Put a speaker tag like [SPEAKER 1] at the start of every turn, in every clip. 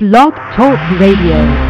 [SPEAKER 1] Blog Talk Radio.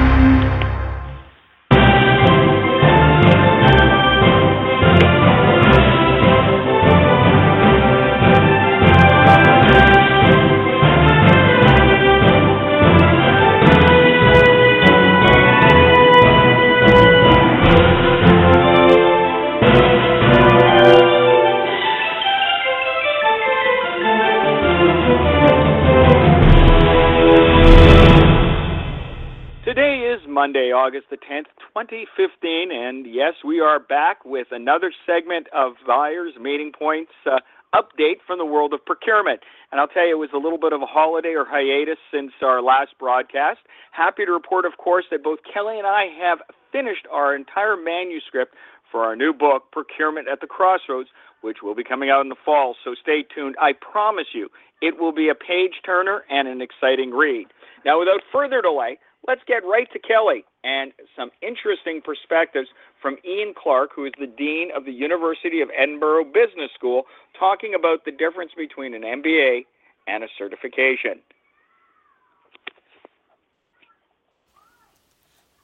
[SPEAKER 2] August the 10th, 2015. And yes, we are back with another segment of Buyers Meeting Points uh, update from the world of procurement. And I'll tell you, it was a little bit of a holiday or hiatus since our last broadcast. Happy to report, of course, that both Kelly and I have finished our entire manuscript for our new book, Procurement at the Crossroads, which will be coming out in the fall. So stay tuned. I promise you, it will be a page turner and an exciting read. Now, without further delay, let's get right to Kelly and some interesting perspectives from Ian Clarke, who is the Dean of the University of Edinburgh Business School, talking about the difference between an MBA and a certification.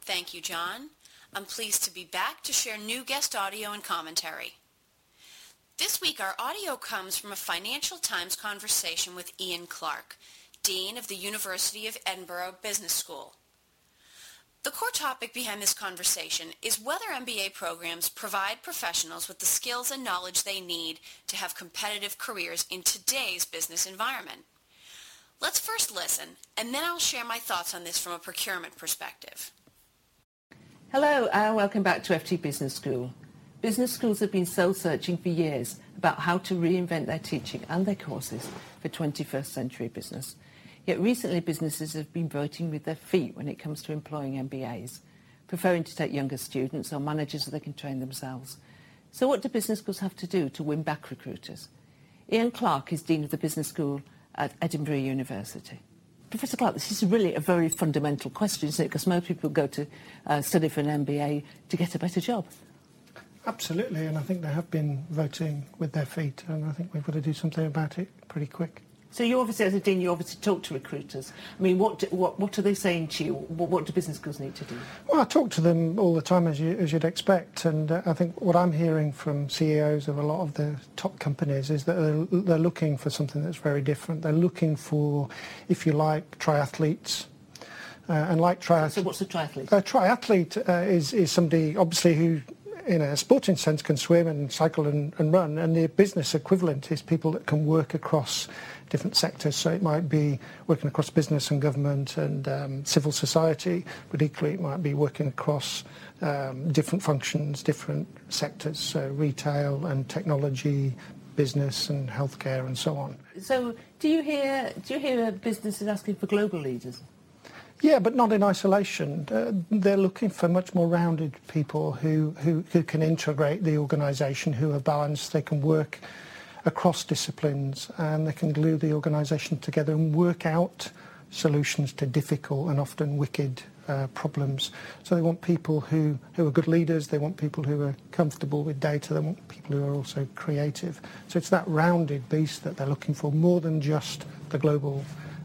[SPEAKER 3] Thank you, John. I'm pleased to be back to share new guest audio and commentary. This week, our audio comes from a Financial Times conversation with Ian Clarke, Dean of the University of Edinburgh Business School. The core topic behind this conversation is whether MBA programs provide professionals with the skills and knowledge they need to have competitive careers in today's business environment. Let's first listen, and then I'll share my thoughts on this from a procurement perspective.
[SPEAKER 4] Hello, and welcome back to FT Business School. Business schools have been soul-searching for years about how to reinvent their teaching and their courses for 21st century business. Yet recently businesses have been voting with their feet when it comes to employing MBAs, preferring to take younger students or managers so they can train themselves. So what do business schools have to do to win back recruiters? Ian Clarke is Dean of the Business School at Edinburgh University. Professor Clarke, this is really a very fundamental question, isn't it? Because most people go to uh, study for an MBA to get a better job.
[SPEAKER 5] Absolutely, and I think they have been voting with their feet, and I think we've got to do something about it pretty quick.
[SPEAKER 4] So you obviously, as a dean, you obviously talk to recruiters. I mean, what do, what what are they saying to you? What, what, do business schools need to do?
[SPEAKER 5] Well, I talk to them all the time, as you as you'd expect, and uh, I think what I'm hearing from CEOs of a lot of the top companies is that they're, they're looking for something that's very different. They're looking for, if you like, triathletes.
[SPEAKER 4] Uh, and like triathletes. So what's a triathlete?
[SPEAKER 5] A triathlete uh, is is somebody obviously who in a sporting sense can swim and cycle and, and, run and the business equivalent is people that can work across different sectors. So it might be working across business and government and um, civil society, but equally it might be working across um, different functions, different sectors, so retail and technology, business and healthcare and so on.
[SPEAKER 4] So do you hear do you hear businesses asking for global leaders?
[SPEAKER 5] Yeah, but not in isolation. Uh, they're looking for much more rounded people who, who, who can integrate the organisation, who are balanced, they can work across disciplines and they can glue the organisation together and work out solutions to difficult and often wicked uh, problems. So they want people who, who are good leaders, they want people who are comfortable with data, they want people who are also creative. So it's that rounded beast that they're looking for more than just the global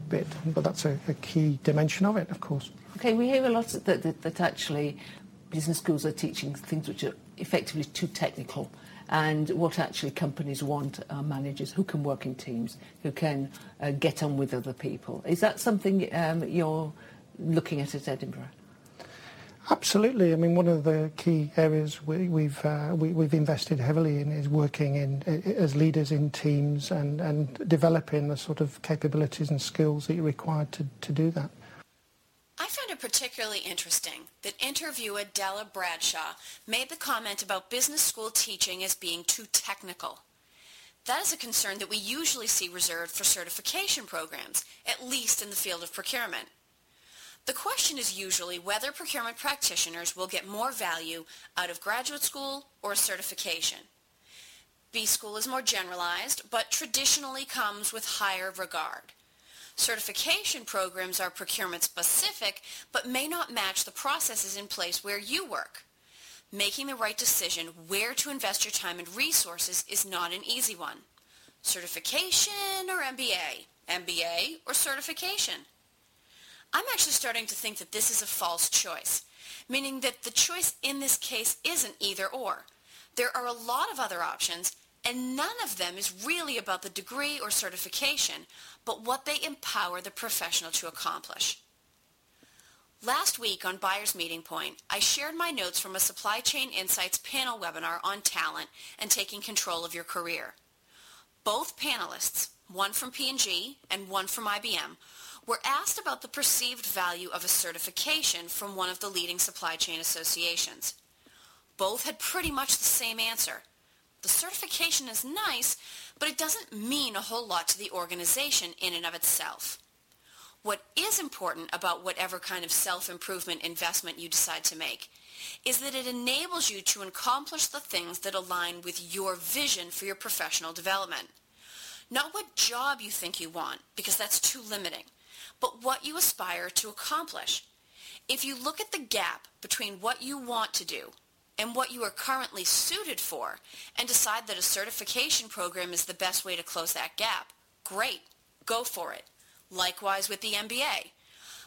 [SPEAKER 5] bit, but that's a, a key dimension of it, of course.
[SPEAKER 4] Okay, we hear a lot that, that, that actually business schools are teaching things which are effectively too technical and what actually companies want are managers who can work in teams, who can uh, get on with other people. Is that something um, you're looking at at Edinburgh?
[SPEAKER 5] Absolutely. I mean, one of the key areas we, we've uh, we, have invested heavily in is working in as leaders in teams and, and developing the sort of capabilities and skills that you're required to, to do that.
[SPEAKER 3] I found it particularly interesting that interviewer Della Bradshaw made the comment about business school teaching as being too technical. That is a concern that we usually see reserved for certification programs, at least in the field of procurement. The question is usually whether procurement practitioners will get more value out of graduate school or certification. B school is more generalized, but traditionally comes with higher regard. Certification programs are procurement specific, but may not match the processes in place where you work. Making the right decision where to invest your time and resources is not an easy one. Certification or MBA? MBA or certification? I'm actually starting to think that this is a false choice, meaning that the choice in this case isn't either or. There are a lot of other options, and none of them is really about the degree or certification, but what they empower the professional to accomplish. Last week on Buyers Meeting Point, I shared my notes from a Supply Chain Insights panel webinar on talent and taking control of your career. Both panelists, one from P&G and one from IBM, were asked about the perceived value of a certification from one of the leading supply chain associations. Both had pretty much the same answer. The certification is nice, but it doesn't mean a whole lot to the organization in and of itself. What is important about whatever kind of self-improvement investment you decide to make is that it enables you to accomplish the things that align with your vision for your professional development. Not what job you think you want, because that's too limiting, but what you aspire to accomplish. If you look at the gap between what you want to do and what you are currently suited for and decide that a certification program is the best way to close that gap, great, go for it. Likewise with the MBA.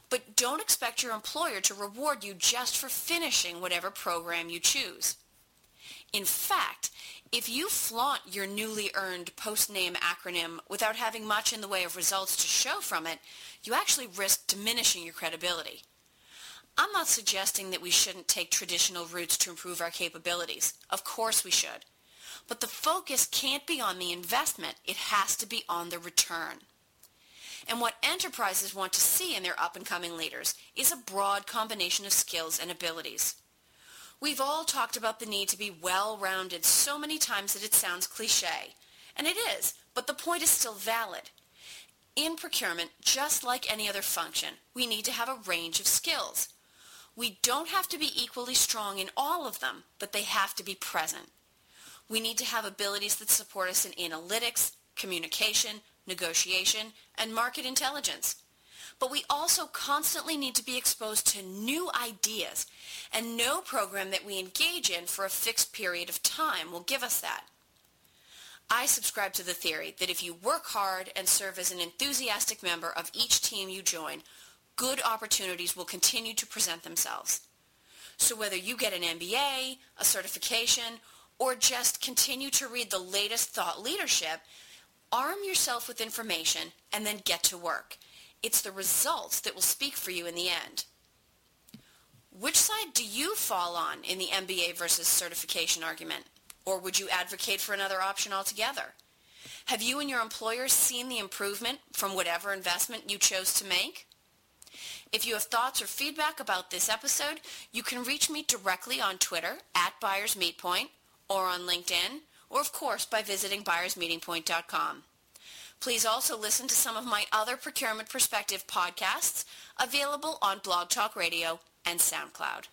[SPEAKER 3] But don't expect your employer to reward you just for finishing whatever program you choose. In fact, if you flaunt your newly earned post-name acronym without having much in the way of results to show from it, you actually risk diminishing your credibility. I'm not suggesting that we shouldn't take traditional routes to improve our capabilities. Of course we should. But the focus can't be on the investment. It has to be on the return. And what enterprises want to see in their up-and-coming leaders is a broad combination of skills and abilities. We've all talked about the need to be well-rounded so many times that it sounds cliche. And it is, but the point is still valid. In procurement, just like any other function, we need to have a range of skills. We don't have to be equally strong in all of them, but they have to be present. We need to have abilities that support us in analytics, communication, negotiation, and market intelligence. But we also constantly need to be exposed to new ideas, and no program that we engage in for a fixed period of time will give us that. I subscribe to the theory that if you work hard and serve as an enthusiastic member of each team you join, good opportunities will continue to present themselves. So whether you get an MBA, a certification, or just continue to read the latest thought leadership, Arm yourself with information and then get to work. It's the results that will speak for you in the end. Which side do you fall on in the MBA versus certification argument? Or would you advocate for another option altogether? Have you and your employer seen the improvement from whatever investment you chose to make? If you have thoughts or feedback about this episode, you can reach me directly on Twitter at Buyers or on LinkedIn or of course by visiting buyersmeetingpoint.com. Please also listen to some of my other Procurement Perspective podcasts available on Blog Talk Radio and SoundCloud.